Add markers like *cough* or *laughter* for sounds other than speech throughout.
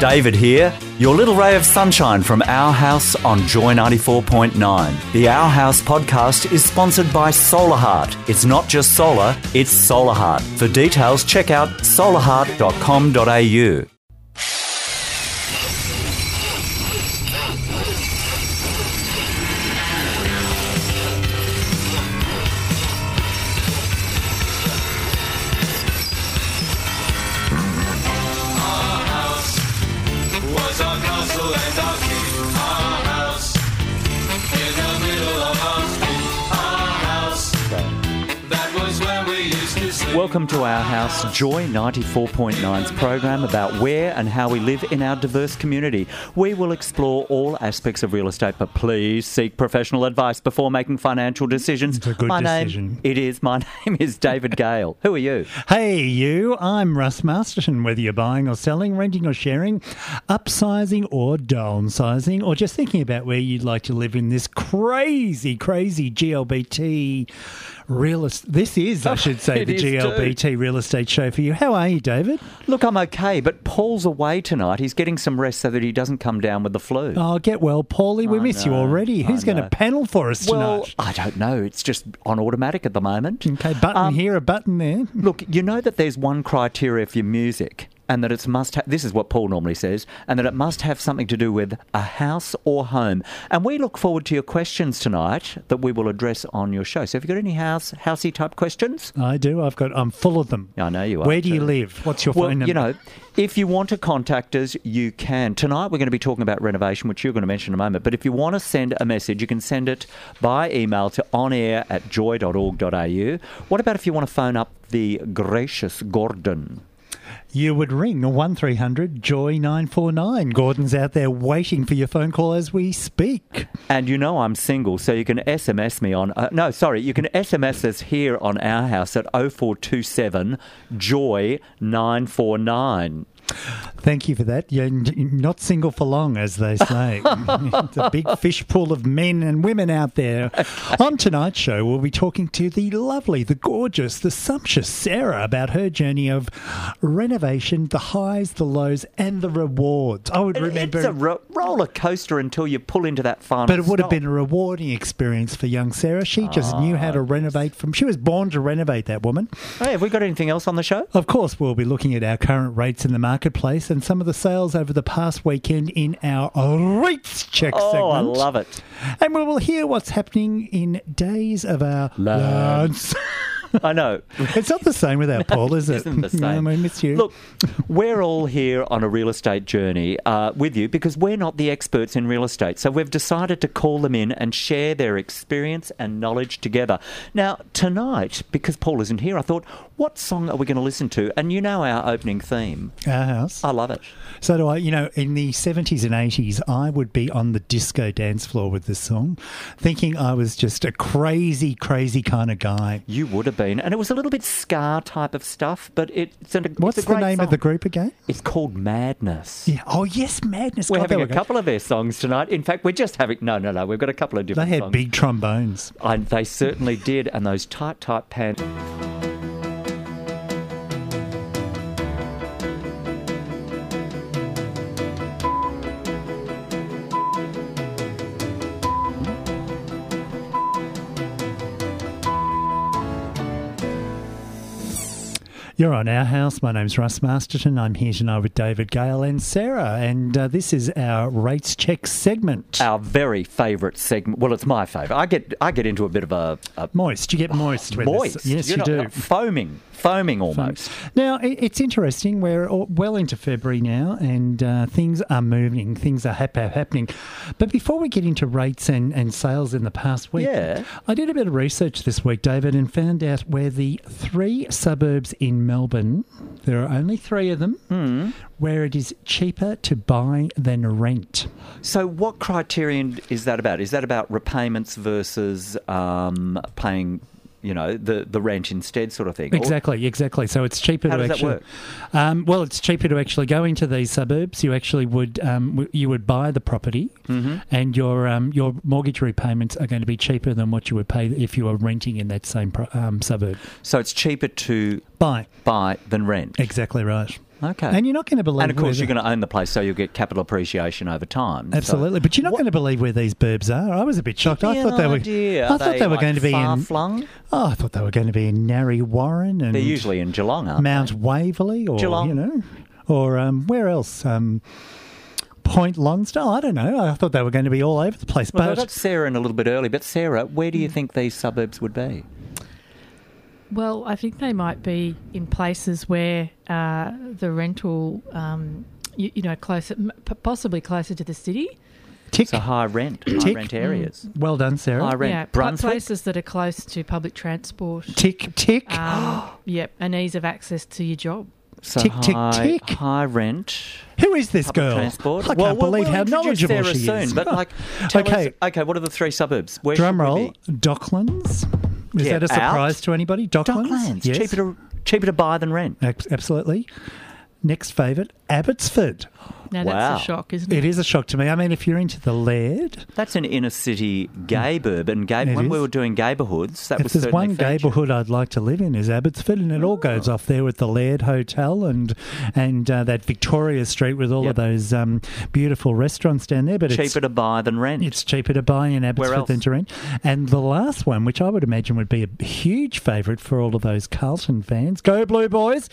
David here, your little ray of sunshine from Our House on Joy 94.9. The Our House podcast is sponsored by Solar Heart. It's not just solar, it's Solar Heart. For details, check out solarheart.com.au. Welcome to Our House, Joy 94.9's program about where and how we live in our diverse community. We will explore all aspects of real estate, but please seek professional advice before making financial decisions. It's a good my decision. Name, it is. My *laughs* name is David Gale. Who are you? Hey, you, I'm Russ Masterton. Whether you're buying or selling, renting or sharing, upsizing or downsizing, or just thinking about where you'd like to live in this crazy, crazy GLBT real estate. This is, I oh, should say, the is too. GLBT real estate show for you. How are you, David? Look, I'm okay, but Paul's away tonight. He's getting some rest so that he doesn't come down with the flu. Oh, get well, Paulie. We I miss you already. Who's going to panel for us well, tonight? I don't know. It's just on automatic at the moment. Okay, button Um, here, a button there. Look, you know that there's one criteria for your music, and that it must. Ha- this is what Paul normally says, and that it must have something to do with a house or home. And we look forward to your questions tonight that we will address on your show. So, have you got any house housey type questions? I do. I've got. I'm full of them. I know you are. Where do you live? What's your Well, phone number? you know, if you want to contact us, you can. Tonight we're going to be talking about renovation, which you're going to mention in a moment. But if you want to send a message, you can send it by email to onair at joy.org.au. What about if you want to phone up the gracious Gordon? You would ring 1300 Joy 949. Gordon's out there waiting for your phone call as we speak. And you know I'm single, so you can SMS me on. Uh, no, sorry, you can SMS us here on our house at 0427 Joy 949. Thank you for that. You're not single for long, as they say. *laughs* it's a big fish pool of men and women out there. On tonight's show, we'll be talking to the lovely, the gorgeous, the sumptuous Sarah about her journey of renovation, the highs, the lows, and the rewards. I would remember. It's a ro- roller coaster until you pull into that final. But it would have been a rewarding experience for young Sarah. She just knew how Ah, to renovate from. She was born to renovate that woman. Hey, have we got anything else on the show? Of course, we'll be looking at our current rates in the marketplace and some of the sales over the past weekend in our rates check Oh, segment. I love it. And we will hear what's happening in days of our Lance. *laughs* *laughs* I know. it's not the same without Paul, is it? Isn't the *laughs* same. No, I miss you. Look, we're all here on a real estate journey uh, with you because we're not the experts in real estate. So we've decided to call them in and share their experience and knowledge together. Now, tonight, because Paul isn't here, I thought, what song are we going to listen to? And you know our opening theme. our house. I love it. So do I. You know, in the 70s and 80s, I would be on the disco dance floor with this song, thinking I was just a crazy, crazy kind of guy. You would have been. And it was a little bit ska type of stuff, but it, it's a, What's it's the name of the group again? It's called Madness. Yeah. Oh, yes, Madness. We're God, having a couple of their songs tonight. In fact, we're just having no, no, no. We've got a couple of different. They had songs. big trombones. And they certainly did, and those tight, tight pants. You're on Our House. My name's Russ Masterton. I'm here tonight with David Gale and Sarah, and uh, this is our rates check segment. Our very favourite segment. Well, it's my favourite. I get, I get into a bit of a, a Moist. You get moist. this. moist. Yes, you, know, do. foaming, foaming almost. Now, it- it's interesting. We're all- well into February now, and uh, things are moving. Things are hap- happening. But before we get into rates and, and sales in the past week, Yeah. I did a bit of research this week, David, and found out where the three suburbs in Melbourne, there are only three of them, Hmm. where it is cheaper to buy than rent. So, what criterion is that about? Is that about repayments versus um, paying you know, the, the rent instead, sort of thing. Exactly, exactly. So it's cheaper How to does that actually. work? Um, well, it's cheaper to actually go into these suburbs. You actually would um, w- you would buy the property, Mm-hmm. and your um, your mortgage repayments are going to be cheaper than what you would pay if you were renting in that same pro- um, suburb. so it's cheaper to Buy buy than rent. exactly right. Okay. And you're not going to believe. And of course, you're going to own the place, so you'll get capital appreciation over time. So- Absolutely, but you're not What- going to believe where these burbs are. I was a bit shocked. I thought they were. idea. I thought they, were like going to be far in. flung. Oh, I thought they were going to be in Narre Warren and They're usually in Geelong, aren't Mount they? Waverley, or Geelong. you know, or um, where else? Um, Point Lonsdale. I don't know. I thought they were going to be all over the place, Well, I but got Sarah in a little bit early, but Sarah, where do you think these suburbs would be? Well, I think they might be in places where uh, the rental, um, you, you know, closer, possibly closer to the city. tick. So high rent, high Tick. rent areas. Well done, Sarah. High rent. yeah, Brunswick. places that are close to public transport. Tick, tick. Um, *gasps* yep, and ease of access to your job. So Tick, tick, high, tick. high rent. Who is this girl? transport. I can't well, we'll- believe we'll how knowledgeable Sarah she soon, is. But like, tell *laughs* Okay. us, okay, what are the three suburbs? Where Drum should we roll. be? Docklands. Is Yeah, that a surprise out. to anybody? Docklands. Docklands. Yes. Cheaper to cheaper to buy than rent. Absolutely. Next favourite, Abbotsford. Now Wow. that's a shock, isn't it? It is a shock to me. I mean, if you're into the Laird, That's an inner city gay burb, and gay, It when we were doing gayborhoods, that if was there's one featured. neighbourhood I'd like to live in is Abbotsford, and it all goes off there with the Laird Hotel and and uh, that Victoria Street with all Yep. of those um, beautiful restaurants down there. But cheaper it's, to buy than rent. it's cheaper to buy in Abbotsford than to rent. And the last one, which I would imagine would be a huge favourite for all of those Carlton fans, go Blue Boys,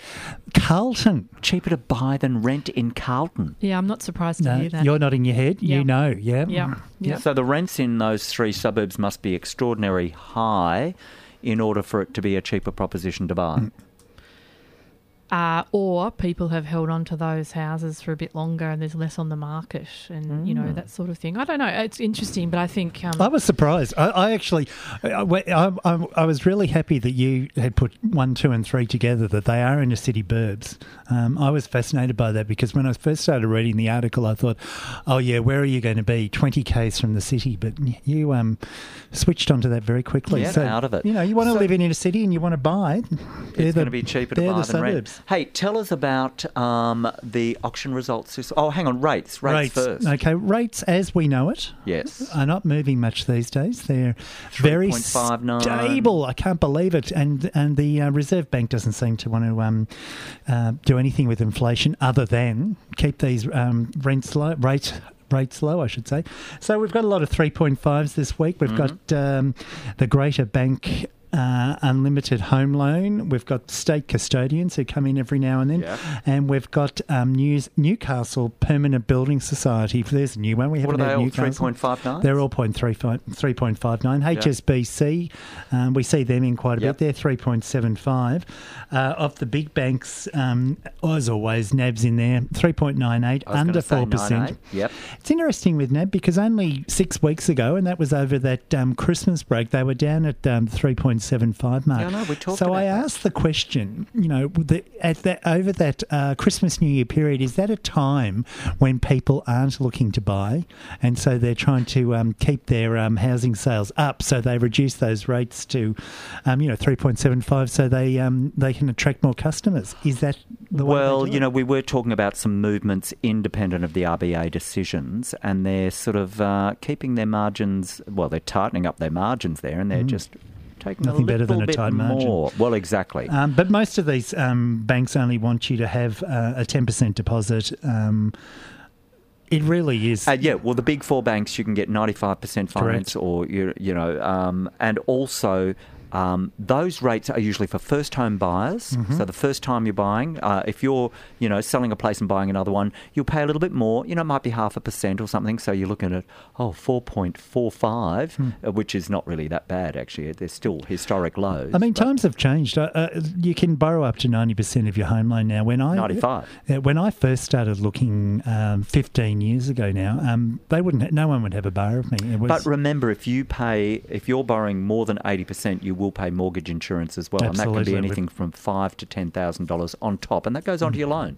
Carlton. cheaper to buy than rent in Carlton. Yeah, I'm not surprised to No, hear that. you're nodding your head. Yeah. You know, yeah. Mm. yeah, yeah. So the rents in those three suburbs must be extraordinarily high in order for it to be a cheaper proposition to buy. Mm. Uh, or people have held on to those houses for a bit longer and there's less on the market and, you know, Mm. that sort of thing. I don't know. It's interesting, but I think. Um, I was surprised. I, I actually, I, I, I, I was really happy that you had put one, two, and three together. That they are in inner city burbs. Um, I was fascinated by that because when I first started reading the article, I thought, "Oh yeah, where are you going to be? Twenty k's from the city." But you um, switched onto that very quickly. Yeah, so, out of it. You know, you want to So- live in inner city and you want to buy. They're It's the- going to be cheaper to they're buy the than rent. Hey, tell us about um, the auction results. this- Oh, hang on, rates. Rates, first. Okay, rates as we know it. Yes. are not moving much these days. They're very stable. I can't believe it. And and the uh, Reserve Bank doesn't seem to want to um, uh, do anything with inflation other than keep these um, rents low, rates rates low, I should say. So we've got a lot of 3.5s this week. We've Mm-hmm. got um, the Greater Bank. Uh, unlimited home loan. We've got state custodians who come in every now and then, Yeah. and we've got um, News, Newcastle Permanent Building Society. There's a new one. We What haven't are they all? Newcastle. 3.59? They're all 0.35 3.59. HSBC, um, we see them in quite a Yep. bit. They're 3.75. Uh, of the big banks, um, as always, NAB's in there, 3.98, under 4%. Yep. It's interesting with NAB because only six weeks ago, and that was over that um, Christmas break, they were down at um, 3.75 mark. Yeah, know, we talked so I that. asked the question, you know, the, at that over that uh, Christmas New Year period, is that a time when people aren't looking to buy, and so they're trying to um, keep their um, housing sales up, so they reduce those rates to, um, you know, 3.75, so they um, they can attract more customers. Is that the way Well, you know, we were talking about some movements independent of the RBA decisions, and they're sort of uh, keeping their margins. Well, they're tightening up their margins there, and they're just taking Mm. Nothing a better than a bit tight margin. more. Well, exactly. Um, but most of these um, banks only want you to have uh, a 10% deposit. Um, it really is. Uh, yeah, well, the big four banks you can get ninety five percent finance, or you you know, um, and also. Um, those rates are usually for first home buyers. Mm-hmm. So the first time you're buying, uh, if you're you know selling a place and buying another one, you'll pay a little bit more. You know, it might be half a percent or something. So you're looking at oh four point four five, Hmm. uh, which is not really that bad actually. They're still historic lows. I mean, times have changed. Uh, uh, you can borrow up to 90% of your home loan now. When I 95. When I first started looking um, 15 years ago now, um, they wouldn't. No one would have a bar of me. It was, But remember, if you pay, if you're borrowing more than eighty percent, you will pay mortgage insurance as well, and that can be anything from five to ten thousand dollars on top, and that goes onto your mm. loan.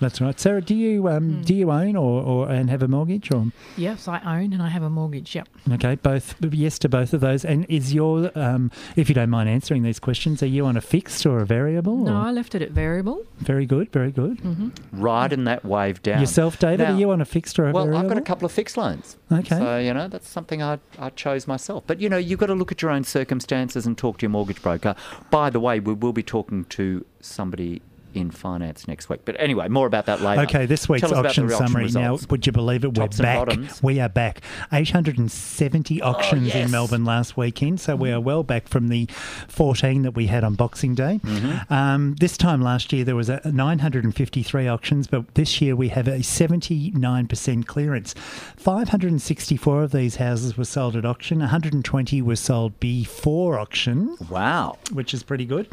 That's right. Sarah, do you um, do you own or, or and have a mortgage or Yes, I own and I have a mortgage. Yep. okay, both yes to both of those. And is your um, if you don't mind answering these questions, are you on a fixed or a variable? No, or- I left it at variable. Very good, very good. Riding that wave down. Yourself, David, Now- are you on a fixed or a Well, variable? I've got a couple of fixed loans. Okay. So, you know, that's something I, I chose myself. But, you know, you've got to look at your own circumstances and talk to your mortgage broker. By the way, we will be talking to somebody in finance next week. But anyway, more about that later. Okay, this week's Tell us about auction auction summary. results. Now, would you believe it? We're Tops back. We are back. 870 auctions in yes. Melbourne last weekend, so we are well back from the 14 that we had on Boxing Day. Um, this time last year, there was a 953 auctions, but this year we have a 79% clearance. 564 of these houses were sold at auction. 120 were sold before auction Wow. which is pretty good.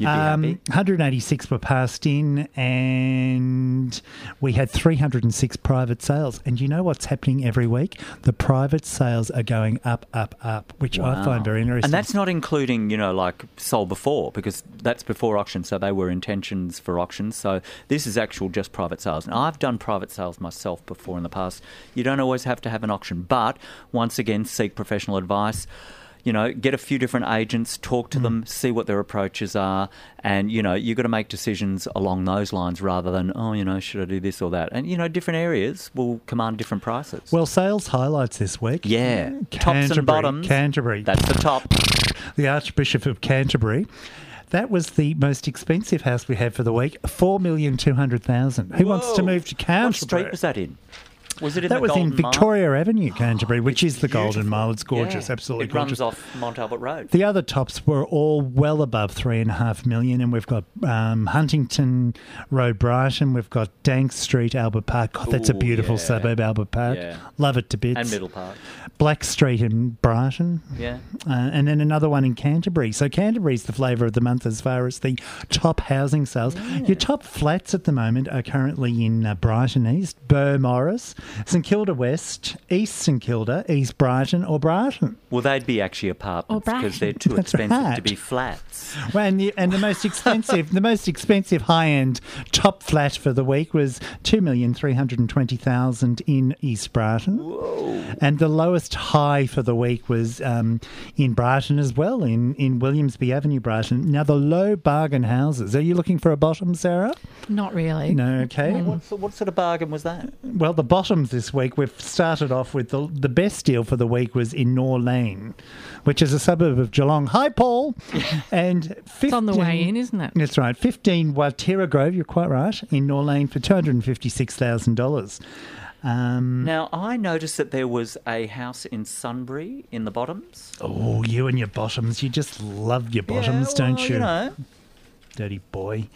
Um, happy. 186 were in, and we had 306 private sales. And you know what's happening every week? The private sales are going up, up, up, which I find very interesting. And that's not including, you know, like sold before, because that's before auction, so they were intentions for auctions. So this is actual just private sales. And I've done private sales myself before in the past. You don't always have to have an auction, but once again, seek professional advice. You know, get a few different agents, talk to hmm. them, see what their approaches are, and you know, you've got to make decisions along those lines rather than, oh, you know, should I do this or that? And you know, different areas will command different prices. well, sales highlights this week. yeah, tops Canterbury, and bottoms. Canterbury. That's the top. the Archbishop of Canterbury. That was the most expensive house we had for the week. Four million two hundred thousand. Who wants to move to What Canterbury? street was that in? Was it in that the was in Golden Mile? Victoria Avenue, Canterbury, which is the Golden Mile. It's gorgeous, Yeah. absolutely it gorgeous. runs off Mont Albert Road. The other tops were all well above three and a half million, and we've got um, Huntington Road, Brighton. We've got Dank Street, Albert Park. God, that's a beautiful yeah. suburb, Albert Park. Yeah. Love it to bits. and Middle Park. Black Street in Brighton. Yeah. Uh, and then another one in Canterbury. So Canterbury's the flavour of the month as far as the top housing sales. Your top flats at the moment are currently in uh, Brighton East, Beaumaris, St Kilda West, East St Kilda, East Brighton, or Brighton. Well, they'd be actually apartments because they're too That's expensive right. to be flats. Well, and the, and the most expensive, the most expensive high-end top flat for the week was two million three hundred and twenty thousand in East Brighton. Whoa. And the lowest high for the week was um, in Brighton as well, in in Williamsby Avenue, Brighton. Now the low bargain houses. Are you looking for a bottom, Sarah? Not really. No. Okay. What, what sort of bargain was that? Well, the bottoms this week, we've started off with the, the best deal for the week was in Norlane, which is a suburb of Geelong. Hi, Paul. *laughs* And 15, It's on the way in, isn't it? That's right. 15 Watira Grove, you're quite right, in Norlane for $256,000. Um, Now, I noticed that there was a house in Sunbury in the bottoms. oh, you and your bottoms. You just love your bottoms, Yeah, don't you? You know, Dirty boy.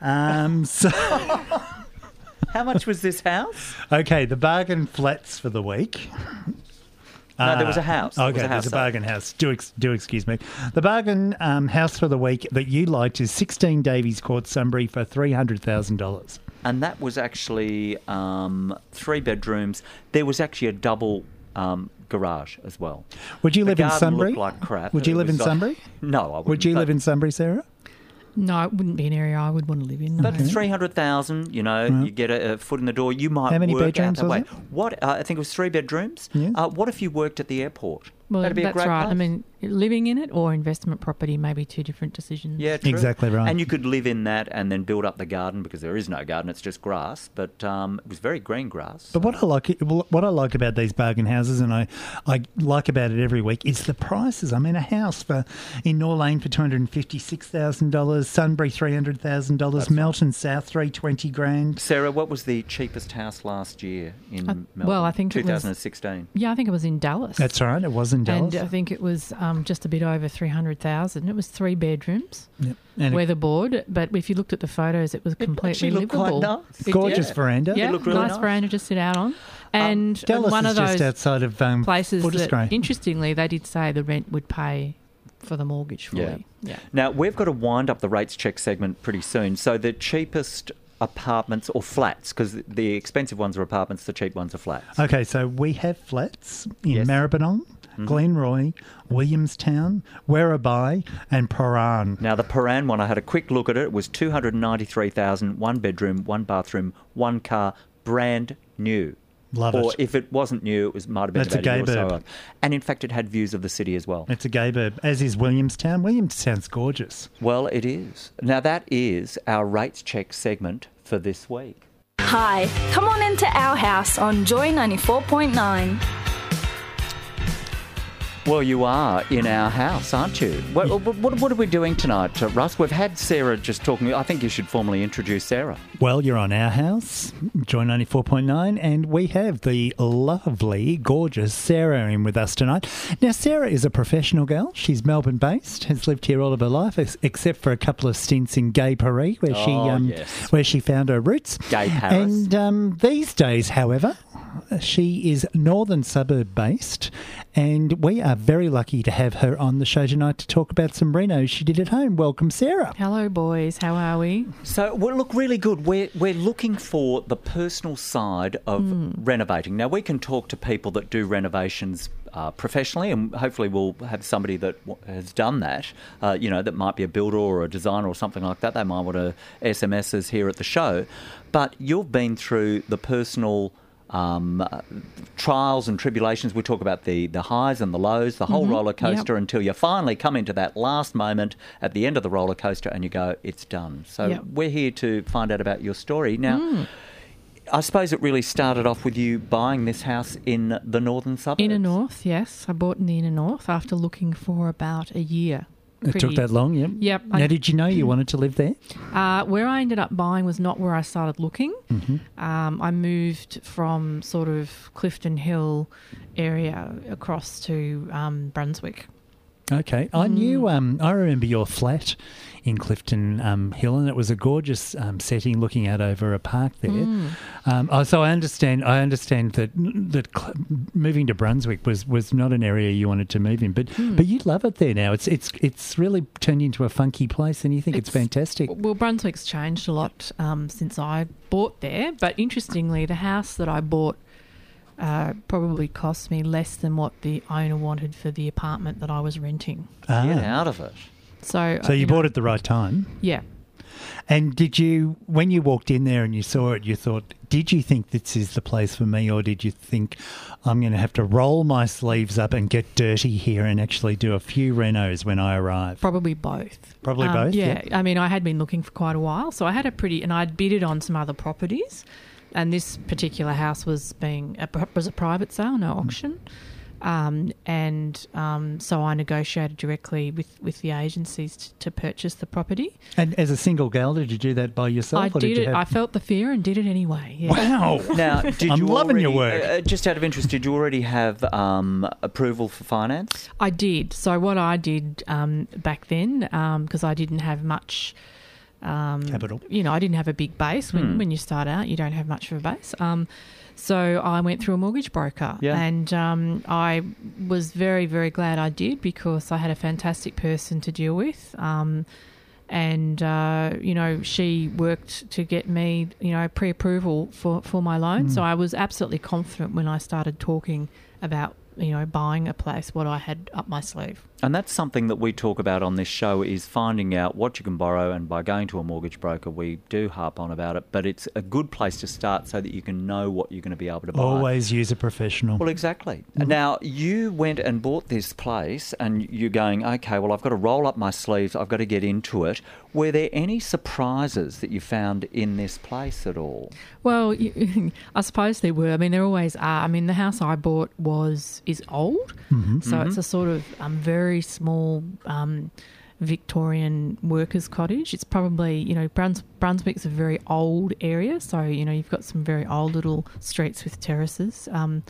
Um, *laughs* so, *laughs* how much was this house? okay, the bargain flats for the week. No, there was a house. Okay, was a house there's a bargain house. Do ex- do excuse me. The bargain um, house for the week that you liked is 16 Davies Court, Sunbury, for three hundred thousand dollars. and that was actually um, three bedrooms. There was actually a double um, garage as well. Would you The live in Sunbury? like crap. Would you It live in like- Sunbury? *laughs* No, I wouldn't. Would you live in Sunbury, Sarah? No, it wouldn't be an area I would want to live in. No. But three hundred thousand, you know, you get a, a foot in the door. You might How many work bedrooms out that was way. it? What uh, I think it was three bedrooms. Yeah. Uh, what if you worked at the airport? well, That'd be that's a great right. I mean, living in it or investment property may be two different decisions. yeah, true. Exactly right. And you could live in that and then build up the garden because there is no garden; it's just grass. But um, it was very green grass. But what I like, what I like about these bargain houses, and I, I like about it every week, is the prices. I mean, a house for in Norlane for two hundred and fifty six thousand dollars, Sunbury three hundred thousand dollars, Melton South three twenty grand. Sarah, what was the cheapest house last year in Uh, Melbourne? well, I think 2016. Yeah, I think it was in Dallas. That's right. It was in Dallas. And I think it was um, just a bit over 300,000. It was three bedrooms, Yep. And weatherboard, but if you looked at the photos, it was completely actually looked quite livable. nice. It gorgeous did. veranda. Yeah, looked really nice nice. veranda to sit out on. And Dallas one is of those just outside of um, places that, interestingly, they did say the rent would pay for the mortgage fully. Yeah. Now, we've got to wind up the rates check segment pretty soon. So, the cheapest apartments or flats, because the expensive ones are apartments, the cheap ones are flats. Okay, so we have flats in Yes. Maribyrnong, Mm-hmm. Glenroy, Williamstown, Werribee, and Prahran. Now, the Prahran one, I had a quick look at it. It was 293,000, one bedroom, one bathroom, one car, brand new. Love or it. if it wasn't new, it was might have been That's a about year or gay so bird. old. And in fact, it had views of the city as well. It's a gay bird, as is Williamstown. Williamstown's gorgeous. Well, it is. Now, that is our rates check segment for this week. Hi, come on into our house on Joy 94.9. Well, you are in our house, aren't you? What, what, what are we doing tonight, uh, Russ? We've had Sarah just talking. I think you should formally introduce Sarah. Well, you're on our house, Joy 94.9, and we have the lovely, gorgeous Sarah in with us tonight. Now, Sarah is a professional girl. She's Melbourne based, has lived here all of her life, ex- except for a couple of stints in Gay Paris, where she Oh, um, yes. where she found her roots. Gay Paris. And um, these days, however, she is northern suburb based, and we are very lucky to have her on the show tonight to talk about some renos she did at home. Welcome, Sarah. Hello, boys. How are we? So, we look really good. We're, we're looking for the personal side of renovating. Now, we can talk to people that do renovations uh, professionally, and hopefully, we'll have somebody that w- has done that. Uh, you know, that might be a builder or a designer or something like that. They might want to SMS us here at the show. But you've been through the personal. Um, uh, trials and tribulations. We talk about the, the highs and the lows, the whole roller coaster until you finally come into that last moment at the end of the roller coaster and you go, it's done. So Yep. we're here to find out about your story. Now, I suppose it really started off with you buying this house in the northern suburbs. Inner North, yes. I bought in the Inner North after looking for about a year. It took that long, yeah. Yep. Now, I- did you know you wanted to live there? Uh, where I ended up buying was not where I started looking. Mm-hmm. Um, I moved from sort of Clifton Hill area across to um, Brunswick. Okay, I Mm. knew. Um, I remember your flat in Clifton um, Hill, and it was a gorgeous um, setting, looking out over a park there. Mm. Um, oh, so I understand. I understand that that cl- moving to Brunswick was, was not an area you wanted to move in, but Hmm. but you love it there now. It's it's it's really turned into a funky place, and you think it's, It's- fantastic. Well, Brunswick's changed a lot um, since I bought there, but interestingly, the house that I bought uh, probably cost me less than what the owner wanted for the apartment that I was renting. Ah. Get out of it. So, So you know, bought it the right time. Yeah. And did you, when you walked in there and you saw it, you thought, did you think this is the place for me, or did you think I'm going to have to roll my sleeves up and get dirty here and actually do a few renos when I arrive? Probably both. Probably Um, both, Yeah. yeah. I mean, I had been looking for quite a while, so I had a pretty, and I'd bidded on some other properties, and this particular house was being a, was a private sale, no auction. Um, and um, so I negotiated directly with, with the agencies t- to purchase the property. And as a single gal, did you do that by yourself? I or did you it. have- I felt the fear and did it anyway. Yeah. Wow. *laughs* Now, *laughs* did I'm you loving your work. Uh, just out of interest, did you already have um, approval for finance? I did. So what I did um, back then, because I didn't have much um, Capital. You know, I didn't have a big base. When, when you start out, you don't have much of a base. So I went through a mortgage broker, Yeah. and um, I was very, very glad I did because I had a fantastic person to deal with. Um, and uh, you know, she worked to get me, you know, pre-approval for for my loan. So I was absolutely confident when I started talking about, you know, buying a place, what I had up my sleeve. And that's something that we talk about on this show is finding out what you can borrow and by going to a mortgage broker we do harp on about it, but it's a good place to start so that you can know what you're going to be able to buy. Always use a professional. Well, exactly. Mm-hmm. Now, you went and bought this place, and you're going, okay, well, I've got to roll up my sleeves, I've got to get into it. Were there any surprises that you found in this place at all? Well, you, *laughs* I suppose there were. I mean, there always are. I mean, the house I bought was is old, mm-hmm. so it's a mm-hmm. sort of um, very small um, Victorian workers' cottage. It's probably you know Bruns, Brunswick's a very old area, so you know you've got some very old little streets with terraces. Um,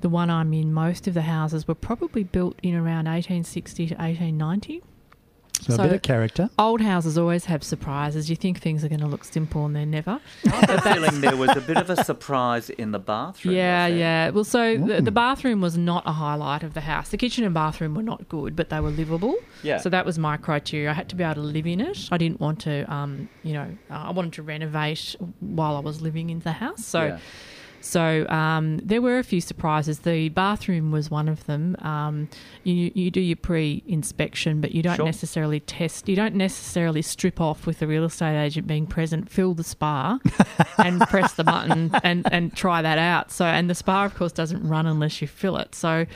the one I'm in, most of the houses were probably built in around 1860 to 1890. So, so- a bit of character. Old houses always have surprises. You think things are going to look simple, and they're never. I have a feeling there was a bit of a surprise in the bathroom. Yeah, yeah. Well, so the, the bathroom was not a highlight of the house. The kitchen and bathroom were not good, but they were livable. Yeah. So that was my criteria. I had to be able to live in it. I didn't want to, um, you know, uh, I wanted to renovate while I was living in the house. So. Yeah. So um, there were a few surprises. The bathroom was one of them. Um, you you do your pre-inspection, but you don't Sure. necessarily test. You don't necessarily strip off with the real estate agent being present, fill the spa, *laughs* and press the button and and try that out. So and the spa, of course, doesn't run unless you fill it. So.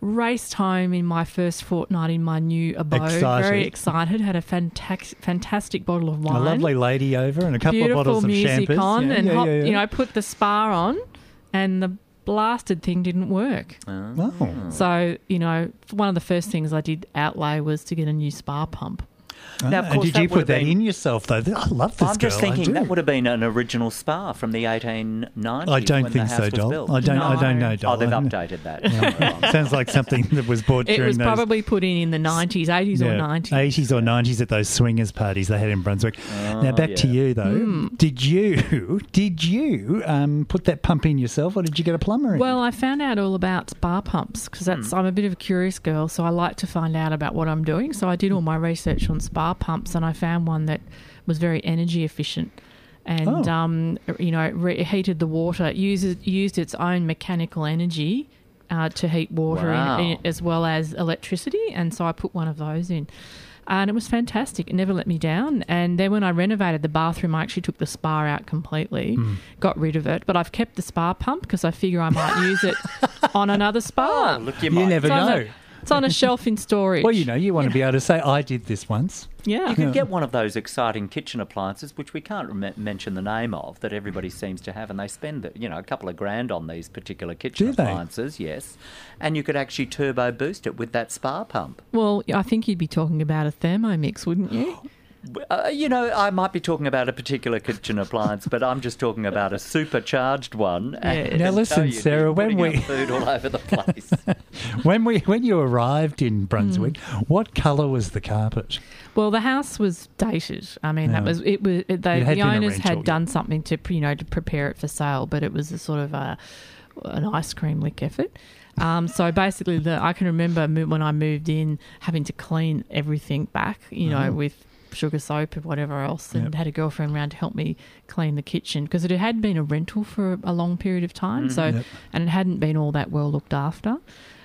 Raced home in my first fortnight in my new abode. Excited. Very excited. Had a fantastic, fantastic bottle of wine A lovely lady over and a couple beautiful of bottles of music champers. on Yeah, and yeah, hop, yeah, yeah. you know put the spa on and the blasted thing didn't work Oh. so you know one of the first things i did outlay was to get a new spa pump Now, of course, did you put that been- in yourself though? I love this I'm just girl, I thinking that would have been an original spa from the 1890s. I don't when think the so, house was Doll. built. I don't. I don't know, Doll. Oh, they've updated that. *laughs* Sounds like something that was bought it during was those probably put in in the 90s 80s or 90s 80s or 90s at those swingers parties they had in Brunswick. now back to Oh, you though. Hmm. Did you *laughs* did you um, put that pump in yourself or did you get a plumber in? well, I found out all about spa pumps because that's I'm a bit of a curious girl, so I like to find out about what I'm doing. So I did all my research on spa pumps, and I found one that was very energy efficient, and Oh. um, you know, re- heated the water. It uses used its own mechanical energy uh, to heat water Wow. in, in, as well as electricity, and so I put one of those in. And it was fantastic. It never let me down. And then when I renovated the bathroom, I actually took the spa out completely, Hmm. got rid of it. But I've kept the spa pump because I figure I might use it *laughs* on another spa. Oh, look, you, you might. never it's, on know. A, it's on a shelf in storage. well, you know, you want to be able to say, "I did this once." yeah. You can get one of those exciting kitchen appliances, which we can't rem- mention the name of, that everybody seems to have, and they spend you know a couple of grand on these particular kitchen Do they? appliances. Yes, and you could actually turbo boost it with that spa pump. Well, I think you'd be talking about a Thermomix, wouldn't you? *gasps* *laughs* Uh, you know, I might be talking about a particular kitchen appliance, but I'm just talking about a supercharged one. and Now listen, you, Sarah, when we- out food all over the place. *laughs* When we when you arrived in Brunswick, Hmm. what colour was the carpet? Well, the house was dated. I mean, that was it was it, they, It the owners rental, had yeah. done something to you know to prepare it for sale, but it was a sort of a an ice cream lick effort. Um, so basically, the I can remember when I moved in having to clean everything back, you know, Mhm. with sugar soap and whatever else, and Yep. had a girlfriend around to help me clean the kitchen because it had been a rental for a long period of time. Mm-hmm. So Yep. and it hadn't been all that well looked after.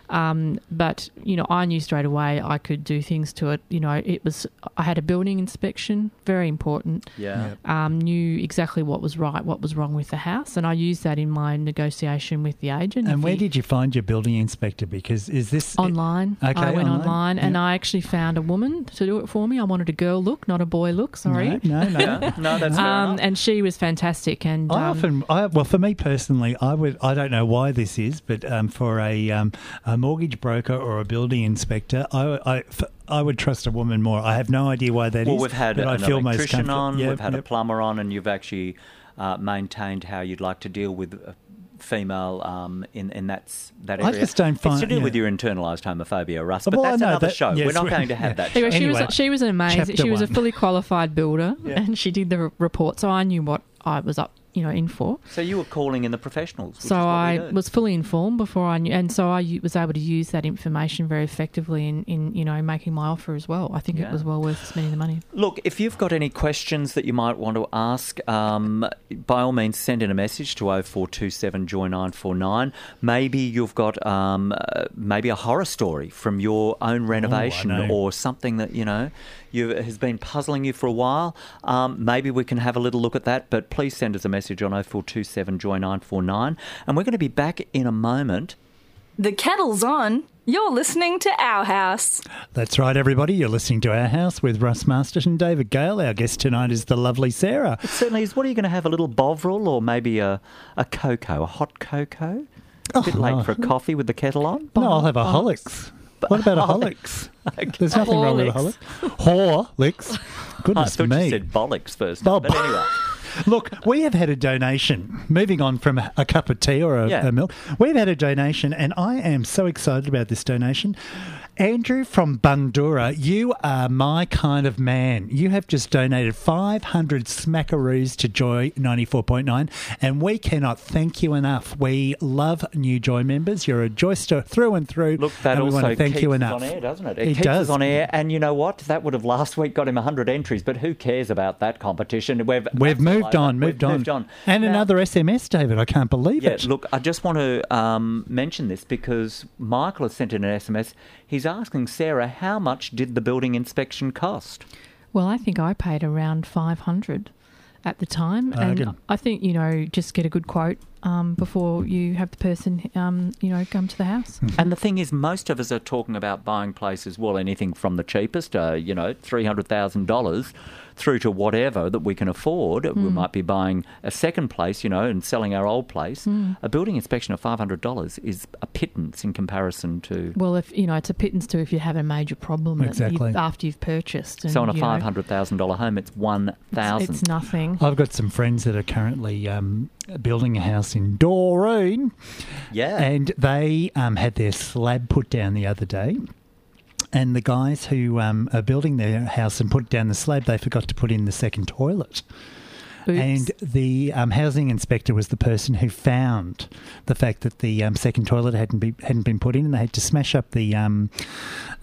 Um, but you know, I knew straight away I could do things to it. You know, it was I had a building inspection, very important. Yeah. Yep. Um, knew exactly what was right, what was wrong with the house, and I used that in my negotiation with the agent. And If where he- did you find your building inspector? Because is this online? Okay, I went online, online, and yeah. I actually found a woman to do it for me. I wanted a girl look, not a boy look. Sorry. No, no, no. No, that's fair Um, and she was fantastic. And I um, often, I, well, for me personally, I would, I don't know why this is, but um, for a, um, a mortgage broker or a building inspector, I I would trust a woman more. I have no idea why that is. Well, we've had but I feel electrician on, yep, we've had a plumber on, and you've actually uh, maintained how you'd like to deal with a female um, in in that s- that I just don't find It's to do with your internalised homophobia, Russ. But Well, that's another that- show. yes, We're not we- going to have yeah. that show. Anyway, she Anyway, was she was an amazing. She was a fully qualified builder, Yeah. and she did the r- report, so I knew what I was up, you know, in for. So you were calling in the professionals. Which so is what I do. was fully informed before I knew, and so I was able to use that information very effectively in, in you know making my offer as well. I think Yeah. it was well worth spending the money. Look, if you've got any questions that you might want to ask, um, by all means send in a message to 0427 Joy 949. Maybe you've got um, uh, maybe a horror story from your own renovation know. or something that you know you has been puzzling you for a while. Um, maybe we can have a little look at that. But please send us a message on 0427 Joy 949, and we're going to be back in a moment. The kettle's on. You're listening to Our House. That's right, everybody. You're listening to Our House with Russ Masterton, David Gale. Our guest tonight is the lovely Sarah. It certainly is. What are you going to have? A little bovril or maybe a a cocoa, a hot cocoa? A bit late no. for a coffee with the kettle on. No, I'll have a Horlicks. What about a Horlicks? *laughs* There's nothing wrong with a Horlicks. Horlicks. *laughs* I Goodness thought me. you said bollocks first. Oh, but anyway, *laughs* Look, we have had a donation. Moving on from a, a cup of tea or a, Yeah. a milk, we've had a donation, and I am so excited about this donation. Andrew from Bundoora, you are my kind of man. You have just donated 500 smackaroos to Joy 94.9, and we cannot thank you enough. We love new Joy members. You're a Joyster through and through. Look, that and we also want to thank keeps you enough. on air, doesn't it? It keeps does. us on air, and you know what? That would have last week got him 100 entries, but who cares about that competition? We've We've moved on, moved We've on. moved on. And Now- another SMS, David. I can't believe Yeah, it. look, I just want to um, mention this because Michael has sent in an SMS. He's asking Sarah, how much did the building inspection cost? Well, I think I paid around 500 at the time. And. I think, you know, just get a good quote um, before you have the person, um, you know, come to the house. *laughs* And the thing is, most of us are talking about buying places, well, anything from the cheapest, uh, you know, $300,000 through to whatever that we can afford. We might be buying a second place, you know, and selling our old place. A building inspection of $500 is a pittance in comparison to. Well, if, you know, it's a pittance to if you have a major problem Exactly. you've, after you've purchased. And, So on a $500,000 home, it's 1000 It's, it's nothing. I've got some friends that are currently um, building a house in Doreen. Yeah. And they um, had their slab put down the other day. And the guys who um, are building their house and put down the slab, they forgot to put in the second toilet. Oops. And the um, housing inspector was the person who found the fact that the um, second toilet hadn't been hadn't been put in, and they had to smash up the um,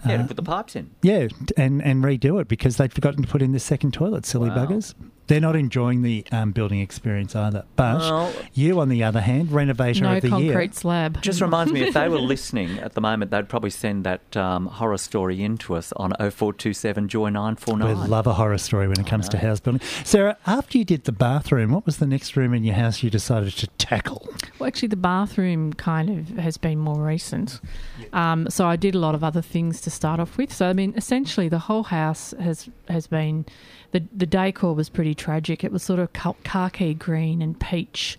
yeah, to uh, put the pipes in. yeah, and and redo it because they'd forgotten to put in the second toilet. Silly Wow. buggers. They're not enjoying the um, building experience either. But Well- you, on the other hand, renovator no of the concrete year. slab. Just reminds me, if they were *laughs* listening at the moment, they'd probably send that um, horror story in to us on 0427 Joy 949. We 949. love a horror story when it comes to house building. Sarah, after you did the bathroom, what was the next room in your house you decided to tackle? Well, actually, the bathroom kind of has been more recent. Um, so I did a lot of other things to start off with. So I mean, essentially, the whole house has has been the the decor was pretty tragic. It was sort of khaki green and peach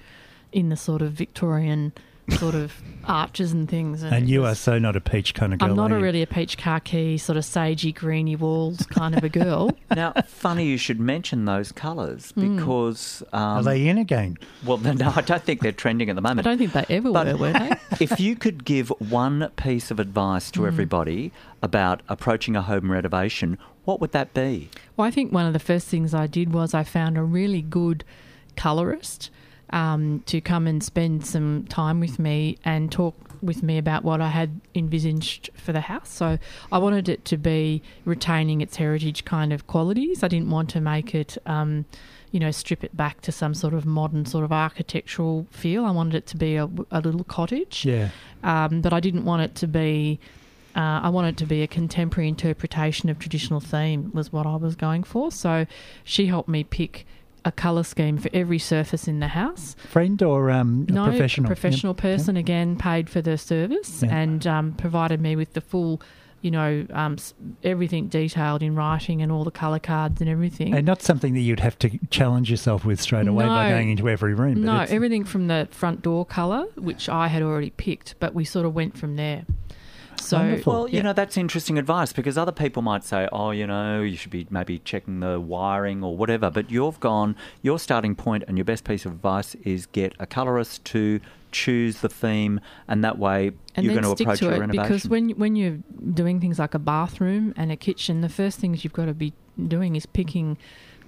in the sort of Victorian sort of *laughs* arches and things. And it you was- are so not a peach kind of girl. I'm not a really a peach khaki sort of sagey greeny walls kind of a girl. *laughs* Now, funny you should mention those colours Hmm. because, Are um, they in again? well, no, I don't think they're trending at the moment. I don't think they ever But- were, were they? *laughs* if you could give one piece of advice to everybody about approaching a home renovation, what would that be? Well, I think one of the first things I did was I found a really good colorist um, to come and spend some time with me and talk with me about what I had envisaged for the house. So I wanted it to be retaining its heritage kind of qualities. I didn't want to make it. Um, you know, strip it back to some sort of modern sort of architectural feel. I wanted it to be a, a little cottage Yeah. um, but I didn't want it to be. Uh, I wanted to be a contemporary interpretation of traditional theme was what I was going for. So she helped me pick a color scheme for every surface in the house. Friend or um, a no professional? professional Yep. person again paid for the service Yeah. and um, provided me with the full, you know, um, everything detailed in writing and all the color cards and everything. And not something that you'd have to challenge yourself with straight away by going into every room. but no, everything from the front door color, which I had already picked, but we sort of went from there. So Wonderful. Well, you yeah. know, that's interesting advice because other people might say, oh, you know, you should be maybe checking the wiring or whatever. But you've gone, your starting point and your best piece of advice is get a colorist to choose the theme, and that way and you're going to stick approach to your it renovation. because when when you're doing things like a bathroom and a kitchen, the first things you've got to be doing is picking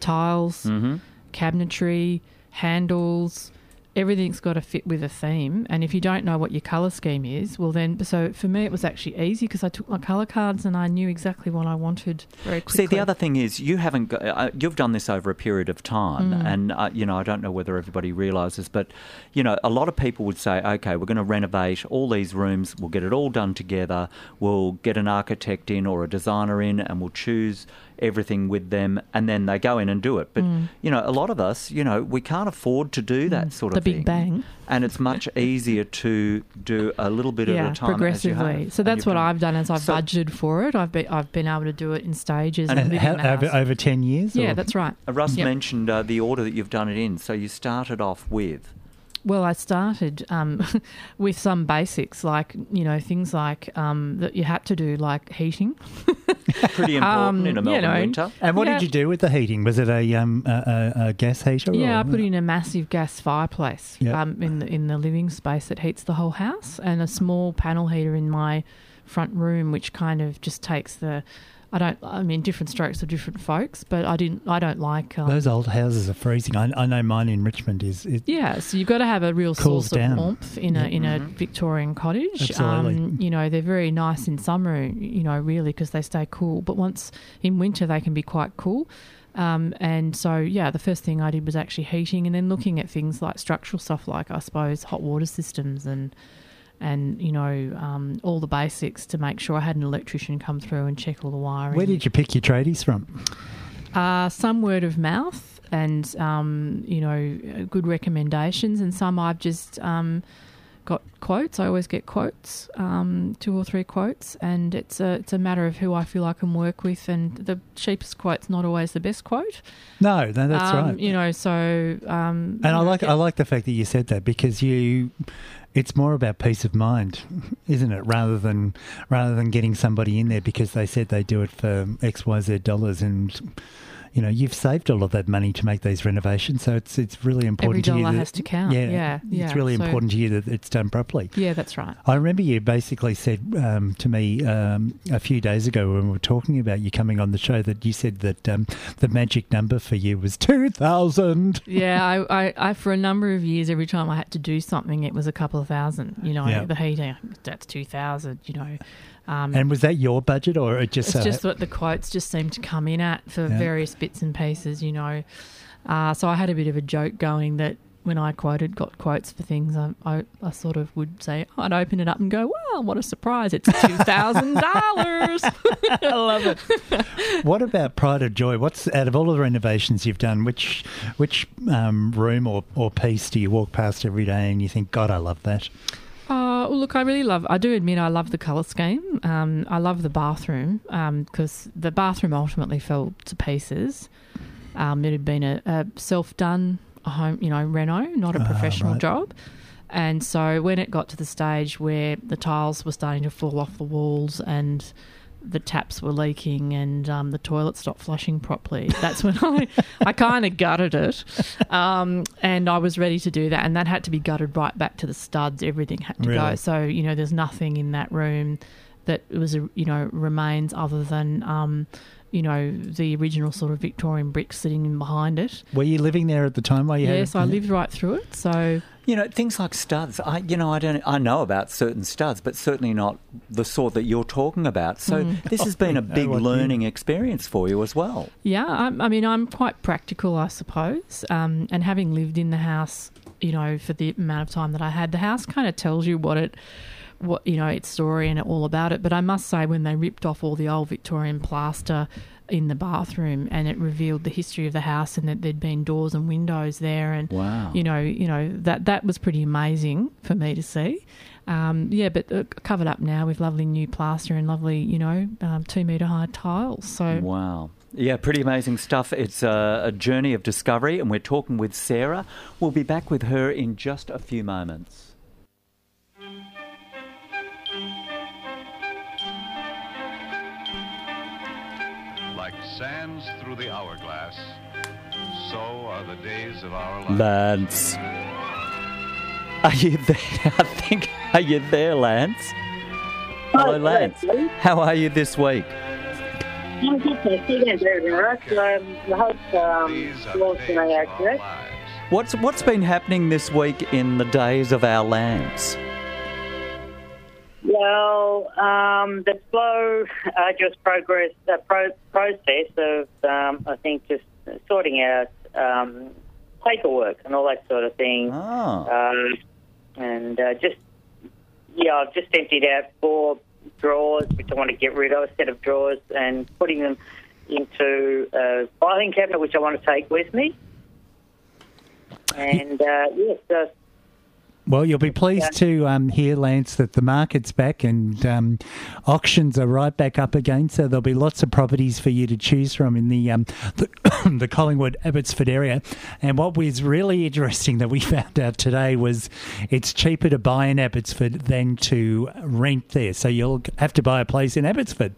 tiles, Mhm. cabinetry, handles. Everything's got to fit with a theme, and if you don't know what your color scheme is, well, then so for me it was actually easy because I took my color cards and I knew exactly what I wanted very quickly. See, the other thing is you haven't. Got, uh, you've done this over a period of time, Mm. and uh, you know I don't know whether everybody realises, but you know a lot of people would say, okay, we're going to renovate all these rooms. We'll get it all done together. We'll get an architect in or a designer in, and we'll choose everything with them, and then they go in and do it. But you know, a lot of us, you know, we can't afford to do that sort Mm. the of big thing. bang. and it's much *laughs* easier to do a little bit yeah, at a time. progressively. So that's what done- I've done. As I've So- budgeted for it, I've been I've been able to do it in stages. and And, live how, in over, over 10 years? yeah, or- that's right. Uh, Russ Yep. mentioned uh, the order that you've done it in. So you started off with. Well, I started um, *laughs* with some basics, like you know things like um, that you had to do, like heating. *laughs* Pretty important Um, in a you Melbourne know, winter. And what Yeah. did you do with the heating? Was it a, um, a, a, a gas heater? Yeah, or- I put in a massive gas fireplace Yeah. um, in the in the living space that heats the whole house, and a small panel heater in my front room, which kind of just takes the. I don't. I mean, different strokes for different folks, but I didn't. I don't like. Um, Those old houses are freezing. I, I know mine in Richmond is. is yeah, so you've got to have a real source down. of warmth in a in a Victorian cottage. Absolutely. Um, you know, they're very nice in summer. You know, really because they stay cool. But once in winter, they can be quite cool. Um, and so, yeah, the first thing I did was actually heating, and then looking at things like structural stuff, like I suppose hot water systems and and you know um, all the basics to make sure I had an electrician come through and check all the wiring. where did you pick your tradies from? Uh, some word of mouth and, um, you know, good recommendations, and some I've just um, got quotes. I always get quotes, um, two or three quotes, and it's a, it's a matter of who I feel I can work with, and the cheapest quote's not always the best quote. No, no, that's Um, right. You know, so. Um, And I like get- I like the fact that you said that because you it's more about peace of mind, isn't it? Rather than rather than getting somebody in there because they said they do it for X Y Z dollars and you know you've saved all of that money to make these renovations, so it's it's really important to you dollar that, has to count. Yeah, yeah. it's really So- important to you that it's done properly. Yeah, that's right. I remember you basically said um, to me um, a few days ago when we were talking about you coming on the show that you said that um, the magic number for you was two thousand. Yeah, I, I, I, for a number of years, every time I had to do something, it was a couple of thousand. You know, Yeah. the heating, that's two thousand. You know, um, And was that your budget or it just? it's uh, just what the quotes just seem to come in at for Yeah. various bits and pieces. You know, uh, so I had a bit of a joke going that when I quoted, got quotes for things, I, I, I sort of would say, I'd open it up and go, "Wow, what a surprise! It's two thousand dollars." *laughs* I love it. What about Pride of Joy? What's out of all of the renovations you've done? Which which um, room or, or piece do you walk past every day and you think, God, I love that? Uh, well, look, I really love. I do admit I love the colour scheme. Um, I love the bathroom because the bathroom ultimately fell to pieces. Um, it had been a, a self-done home, you know, reno, not a Ah, professional right. job. And so when it got to the stage where the tiles were starting to fall off the walls and the taps were leaking and um, the toilet stopped flushing properly. That's when I, I kind of gutted it, um, and I was ready to do that. And that had to be gutted right back to the studs. Everything had to go. So you know, there's nothing in that room that was a you know remains other than um, you know the original sort of Victorian bricks sitting behind it. Were you living there at the time while you had yes, I lived right through it. So You know, things like studs. I, you know, I don't. I know about certain studs, but certainly not the sort that you're talking about. So Mm. this has been a *laughs* big learning experience for you as well. Yeah, I, I mean, I'm quite practical, I suppose. Um, and having lived in the house, you know, for the amount of time that I had, the house kind of tells you what it, what you know, its story and all about it. But I must say, when they ripped off all the old Victorian plaster in the bathroom, and it revealed the history of the house, and that there'd been doors and windows there, and Wow. you know, you know that that was pretty amazing for me to see. Um, yeah, but uh, covered up now with lovely new plaster and lovely, you know, um, two meter high tiles. So Wow. Yeah, pretty amazing stuff. It's a, a journey of discovery, and we're talking with Sarah. We'll be back with her in just a few moments. Sands through the hourglass, so are the days of our lives. Lance. Are you there? *laughs* I think. Are you there, Lance? Hello, Lance. How are you this week? I'm good, thank you. Thank you very much. Um, I hope um, These are yours the can days of accurate. our lives. What's what's been happening this week in the days of our lands? Well, um, the slow, uh, just progress, the pro- process of, um, I think, just sorting out um, paperwork and all that sort of thing. Oh, Um, and uh, just, yeah, I've just emptied out four drawers, which I want to get rid of, a set of drawers, and putting them into a filing cabinet, which I want to take with me. And uh, yes, uh, Well, you'll be pleased to um, hear, Lance, that the market's back and um, auctions are right back up again. So there'll be lots of properties for you to choose from in the um, the, *coughs* the Collingwood Abbotsford area. And what was really interesting that we *laughs* found out today was it's cheaper to buy in Abbotsford than to rent there. So you'll have to buy a place in Abbotsford.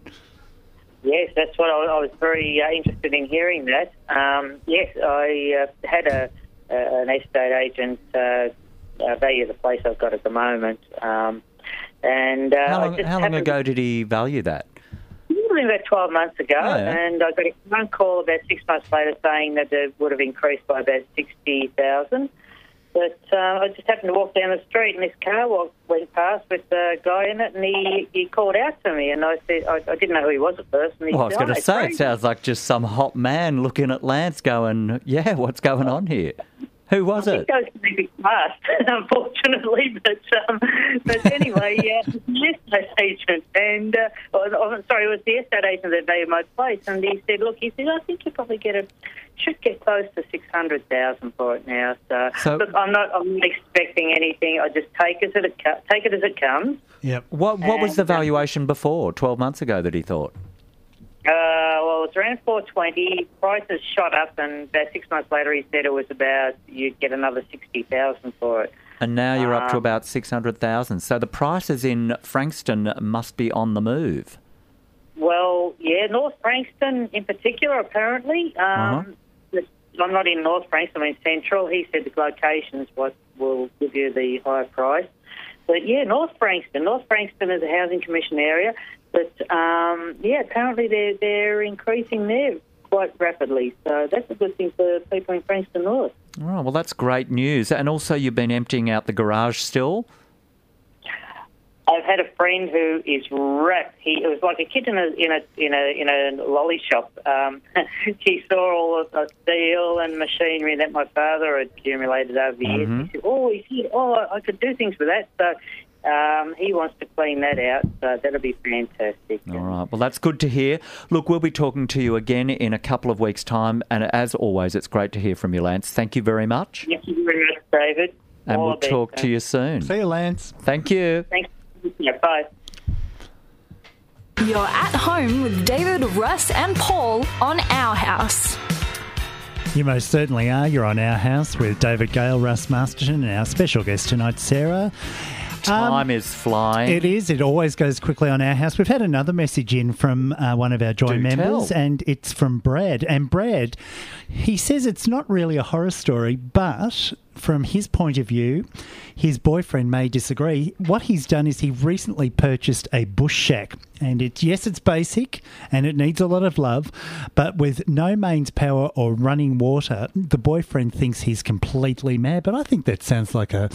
Yes, that's what I, I was very uh, interested in hearing. That um, yes, I uh, had a, a an estate agent uh, value the place I've got at the moment. Um, And uh, How long, how long ago did he value that? Probably about 12 months ago, Oh, yeah. and I got a phone call about six months later saying that it would have increased by about 60,000. But uh, I just happened to walk down the street, and this car walk, went past with a guy in it, and he, he called out to me, and I said I, I didn't know who he was at first. Well, I was going "Oh, to it's say, it sounds like just some hot man looking at Lance going, yeah, what's going on here? Who was I it? think I was maybe fast, *laughs* unfortunately. But um, but anyway, *laughs* yeah, the estate agent, and uh, oh, sorry, it was the estate agent that valued my place, and he said, look, he said, I think you probably get a should get close to six hundred thousand for it now. So, So- look, I'm not I'm not expecting anything. I just take it as it take it as it comes. Yep. What, what was the uh, valuation before, 12 months ago, that he thought? Uh, it's around 420. Prices shot up, and about six months later, he said it was about you'd get another sixty thousand for it. And now you're up to Um, about 600,000. So the prices in Frankston must be on the move. Well, yeah, North Frankston in particular, apparently. Uh-huh. Um, I'm not in North Frankston, I'm in Central. He said the location is what will give you the higher price. But yeah, North Frankston. North Frankston is a housing commission area. But um, yeah, apparently they're, they're increasing there quite rapidly. So that's a good thing for people in Frankston North. Oh, well, that's great news. And also, you've been emptying out the garage still? I've had a friend who is wrapped. He it was like a kid in a in a in a in a lolly shop. Um, *laughs* he saw all of the steel and machinery that my father had accumulated over the years. He said, "Oh, he said, oh, I could do things with that." So. Um, he wants to clean that out, so that'll be fantastic. All right. Well, that's good to hear. Look, we'll be talking to you again in a couple of weeks' time. And as always, it's great to hear from you, Lance. Thank you very much. Thank you very much, David. And All we'll the best, talk to you soon. See you, Lance. Thank you. Thanks. Yeah, bye. You're at home with David, Russ, and Paul on Our House. You most certainly are. You're on Our House with David Gale, Russ Masterton, and our special guest tonight, Sarah. Um, Time is flying. It is. It always goes quickly on our house. We've had another message in from uh, one of our Joy Do members, tell. and it's from Brad. And Brad, he says it's not really a horror story, but from his point of view, his boyfriend may disagree. What he's done is he recently purchased a bush shack, and it yes, it's basic and it needs a lot of love, but with no mains power or running water, the boyfriend thinks he's completely mad. But I think that sounds like a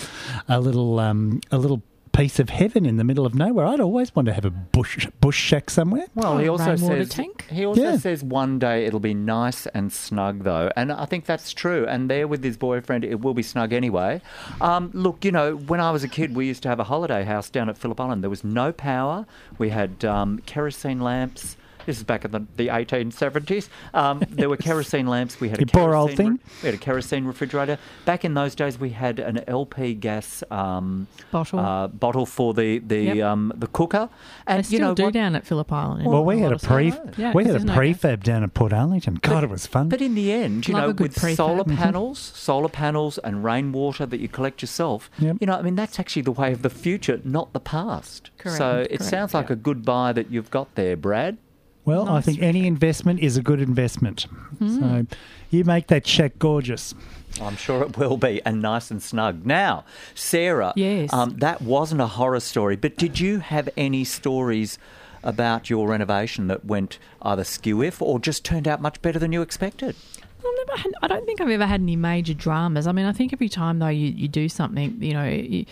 a little um, a little piece of heaven in the middle of nowhere. I'd always want to have a bush bush shack somewhere. Well, he Oh, also rainwater says tank? he also Yeah. says one day it'll be nice and snug though, and I think that's true. And there with his boyfriend, it will be snug anyway. Um, look, you know, when I was a kid, we used to have a holiday house down at Phillip Island. There was no power. We had um, kerosene lamps. This is back in the, the 1870s. Um, there were kerosene lamps. We had a You poor old kerosene thing. we had a kerosene refrigerator. Back in those days, we had an LP gas um, Bottle. uh, bottle for the the Yep. um, the cooker. They And still you know do what? down at Phillip Island. Well, we had a of pre spots. Yeah, we 'cause had a there's no prefab down at Portarlington. God, it was fun. But in the end, you Love know, with prefab. solar Mhm. panels, solar panels, and rainwater that you collect yourself, Yep. you know, I mean, that's actually the way of the future, not the past. Correct, So it correct, sounds like yeah. a good buy that you've got there, Brad. Well, I think any investment is a good investment. So you make that check gorgeous. I'm sure it will be, and nice and snug. Now, Sarah, Yes. um, that wasn't a horror story, but did you have any stories about your renovation that went either skew if or just turned out much better than you expected? I've never had, I don't think I've ever had any major dramas. I mean, I think every time though you, you do something, you know, you,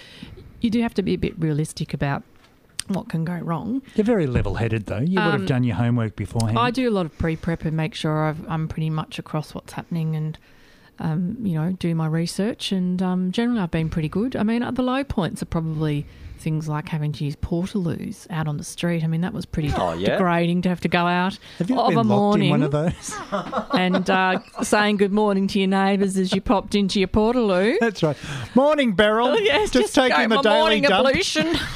you do have to be a bit realistic about what can go wrong. You're very level-headed, though. You would have Um, done your homework beforehand. I do a lot of pre-prep and make sure I've, I'm pretty much across what's happening and. Um, you know, do my research, and um, generally I've been pretty good. I mean, the low points are probably things like having to use portaloos out on the street. I mean, that was pretty Oh, yeah? degrading to have to go out Have you of been a locked morning in one of those? *laughs* and uh, saying good morning to your neighbours as you popped into your portaloo. That's right. Morning, Beryl. Oh, *laughs* yes, just, taking go, the my daily morning dump. ablution. *laughs*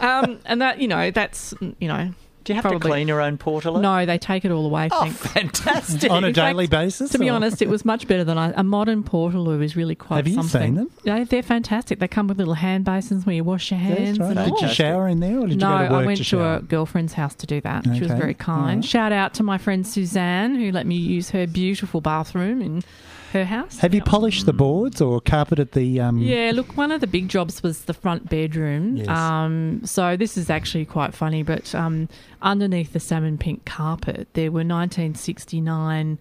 um, and that you know, that's you know, Do you have to clean your own portal? no, they take it all away. Oh, thanks. fantastic. *laughs* on a In daily fact, basis. To be or- honest, it was much better than I. A modern portaloo is really quite Have you something. seen them? They, they're fantastic. They come with little hand basins where you wash your hands. right. and Did you shower in there, or did no, you go to work I went to to, a girlfriend's house to do that. She was very kind. Alright. Shout out to my friend Suzanne who let me use her beautiful bathroom in her house. Have you polished the boards or carpeted the? Um, Yeah, look, one of the big jobs was the front bedroom. Yes. Um, so this is actually quite funny, but um, underneath the salmon pink carpet, there were 1969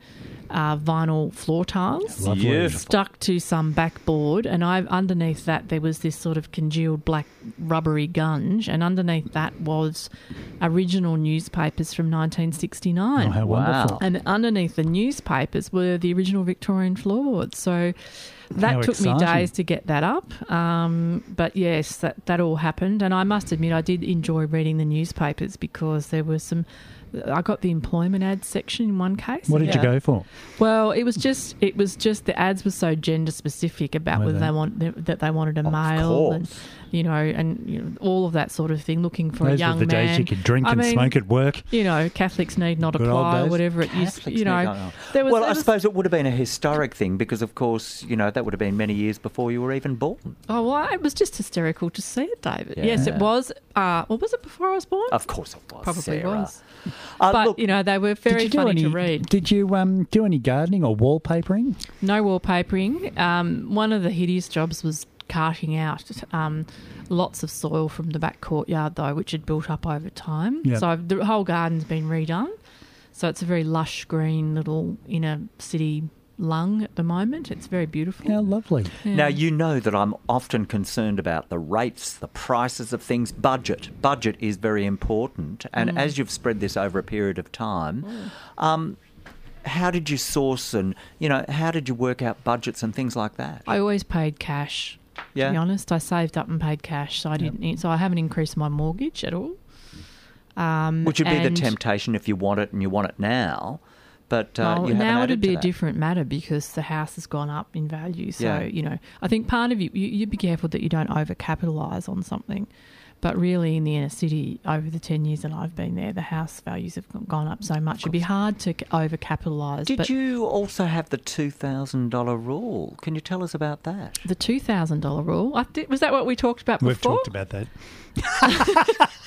uh, vinyl floor tiles. Lovely. Stuck to some backboard, and I underneath that there was this sort of congealed black rubbery gunge, and underneath that was original newspapers from 1969. Oh, how Wow. And underneath the newspapers were the original Victorian floorboards. So that How took me days to get that up. Um, but yes, that, that all happened. And I must admit, I did enjoy reading the newspapers because there were some. I got the employment ads section in one case. What did you go for? Well, it was just it was just the ads were so gender specific about Were whether they? they want that they wanted a Of male and course. You know and you know, all of that sort of thing. Looking for a Those young were the man. days you could drink I and mean, smoke at work. You know, Catholics need not Good apply or whatever it used. Catholics You know, there was. well, there I suppose it would have been a historic thing because, of course, you know that would have been many years before you were even born. Oh, well, it was just hysterical to see it, David. Yes, it was. Uh, well, was it before I was born? Of course, it was. Probably Sarah. was. Uh, but look, you know, they were very funny any? to read. Did you um, do any gardening or wallpapering? No wallpapering. Um, one of the hideous jobs was carting out um, lots of soil from the back courtyard, though, which had built up over time. Yep. So the whole garden's been redone. So it's a very lush green little inner city lung at the moment. It's very beautiful. How lovely! Yeah. Now, you know that I'm often concerned about the rates, the prices of things, budget. Budget is very important. And Mm. as you've spread this over a period of time, um, how did you source and, you know, how did you work out budgets and things like that? I always paid cash. Yeah. To be honest, I saved up and paid cash, so I didn't. So I haven't increased my mortgage at all. Um, Which would be the temptation if you want it and you want it now. But uh, Well, now it'd be a different matter because the house has gone up in value. So Yeah. you know, I think part of you, you you'd be careful that you don't overcapitalise on something. But really, in the inner city, over the ten years that I've been there, the house values have gone up so much. It'd be hard to overcapitalise. Did but you also have the $2,000 rule? Can you tell us about that? The two thousand dollar rule. I did, was that what we talked about before. We've talked about that. *laughs* *laughs*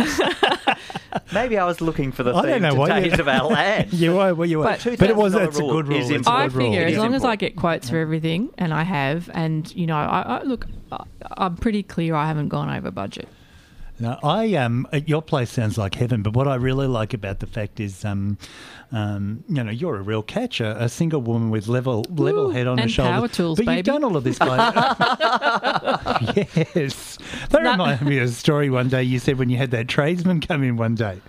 *laughs* Maybe I was looking for the I don't theme know what today's you- of our land. *laughs* You are, well, you are. But But, it was. $2,000 It's a good rule. is It's a I good rule. figure It as is long as I important. get quotes for everything, and I have, and you know, I, I look, I, I'm pretty clear I haven't gone over budget. No, I um, uh, your place sounds like heaven. But what I really like about the fact is, um, um, you know, you're a real catcher, a single woman with level level Ooh, head on her and shoulders. power tools, but baby. you've done all of this, guys. *laughs* *laughs* yes, that No. reminded me of a story. One day you said when you had that tradesman come in one day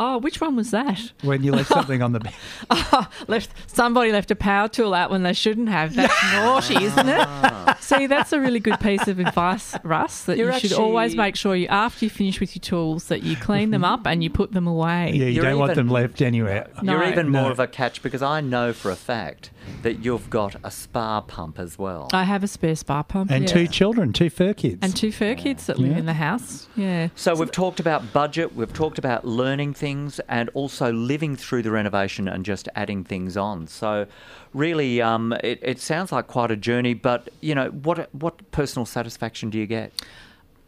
Oh, which one was that? when you left something on the *laughs* bed. left somebody left a power tool out when they shouldn't have. That's naughty, isn't it? See, that's a really good piece of advice, Russ. That You're you should actually- always make sure you, after you finish with your tools, that you clean them mm-hmm. up and you put them away. Yeah, you You're don't want them left anywhere. No. You're even No. more of a catch because I know for a fact that you've got a spa pump as well. I have a spare spa pump And yeah. two children, two fur kids. and two fur kids that live Yeah. in the house. Yeah. so we've talked about budget, we've talked about learning things, and also living through the renovation and just adding things on. So, really, um, it, it sounds like quite a journey. But you know, what what personal satisfaction do you get?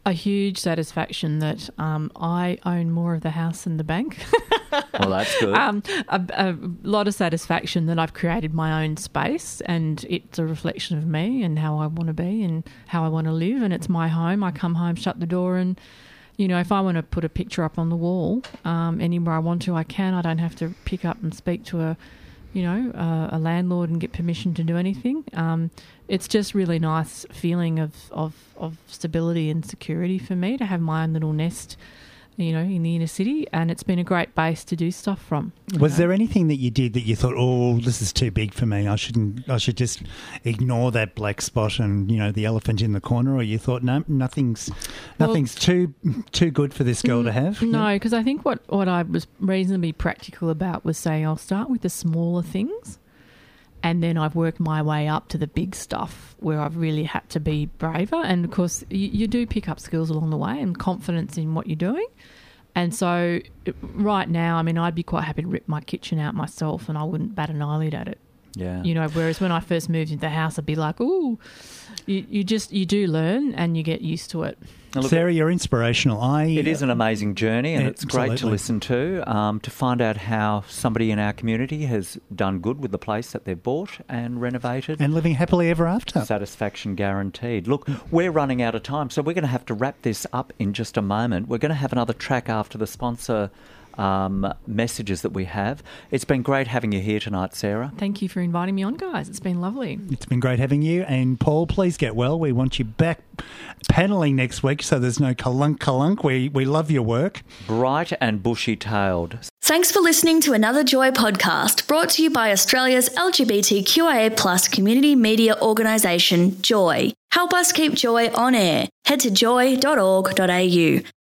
a huge satisfaction that um, I own more of the house than the bank. *laughs* Well, that's good. um, a, a lot of satisfaction that I've created my own space and it's a reflection of me and how I want to be and how I want to live. And it's my home. I come home, shut the door, and you know, if I want to put a picture up on the wall um, anywhere I want to, I can. I don't have to pick up and speak to a you know, uh, a landlord and get permission to do anything. Um, it's just really nice feeling of, of, of stability and security for me to have my own little nest, you know, in the inner city, and it's been a great base to do stuff from. Was there anything that you did that you thought, oh, this is too big for me? I shouldn't. I should just ignore that black spot and you know the elephant in the corner. Or you thought, no, nothing's Well- nothing's too too good for this girl to have. No, because I think what, what I was reasonably practical about was saying I'll start with the smaller things and then I've worked my way up to the big stuff where I've really had to be braver. And of course, you, you do pick up skills along the way and confidence in what you're doing. And so, right now, I mean, I'd be quite happy to rip my kitchen out myself and I wouldn't bat an eyelid at it. Yeah. You know, whereas when I first moved into the house, I'd be like, ooh, you, you just, you do learn and you get used to it. Now, look, Sarah, you're inspirational. I It is an amazing journey, and it's great to listen to um, to find out how somebody in our community has done good with the place that they've bought and renovated. and living happily ever after. Satisfaction guaranteed. Look, we're running out of time, so we're going to have to wrap this up in just a moment. We're going to have another track after the sponsor um, messages that we have. It's been great having you here tonight, Sarah. Thank you for inviting me on, guys. It's been lovely. It's been great having you. And Paul, please get well. We want you back paneling next week so there's no kalunk kalunk. We, we love your work. Bright and bushy tailed. Thanks for listening to another Joy podcast brought to you by Australia's LGBTQIA plus community media organisation, Joy. Help us keep Joy on air. Head to joy.org.au.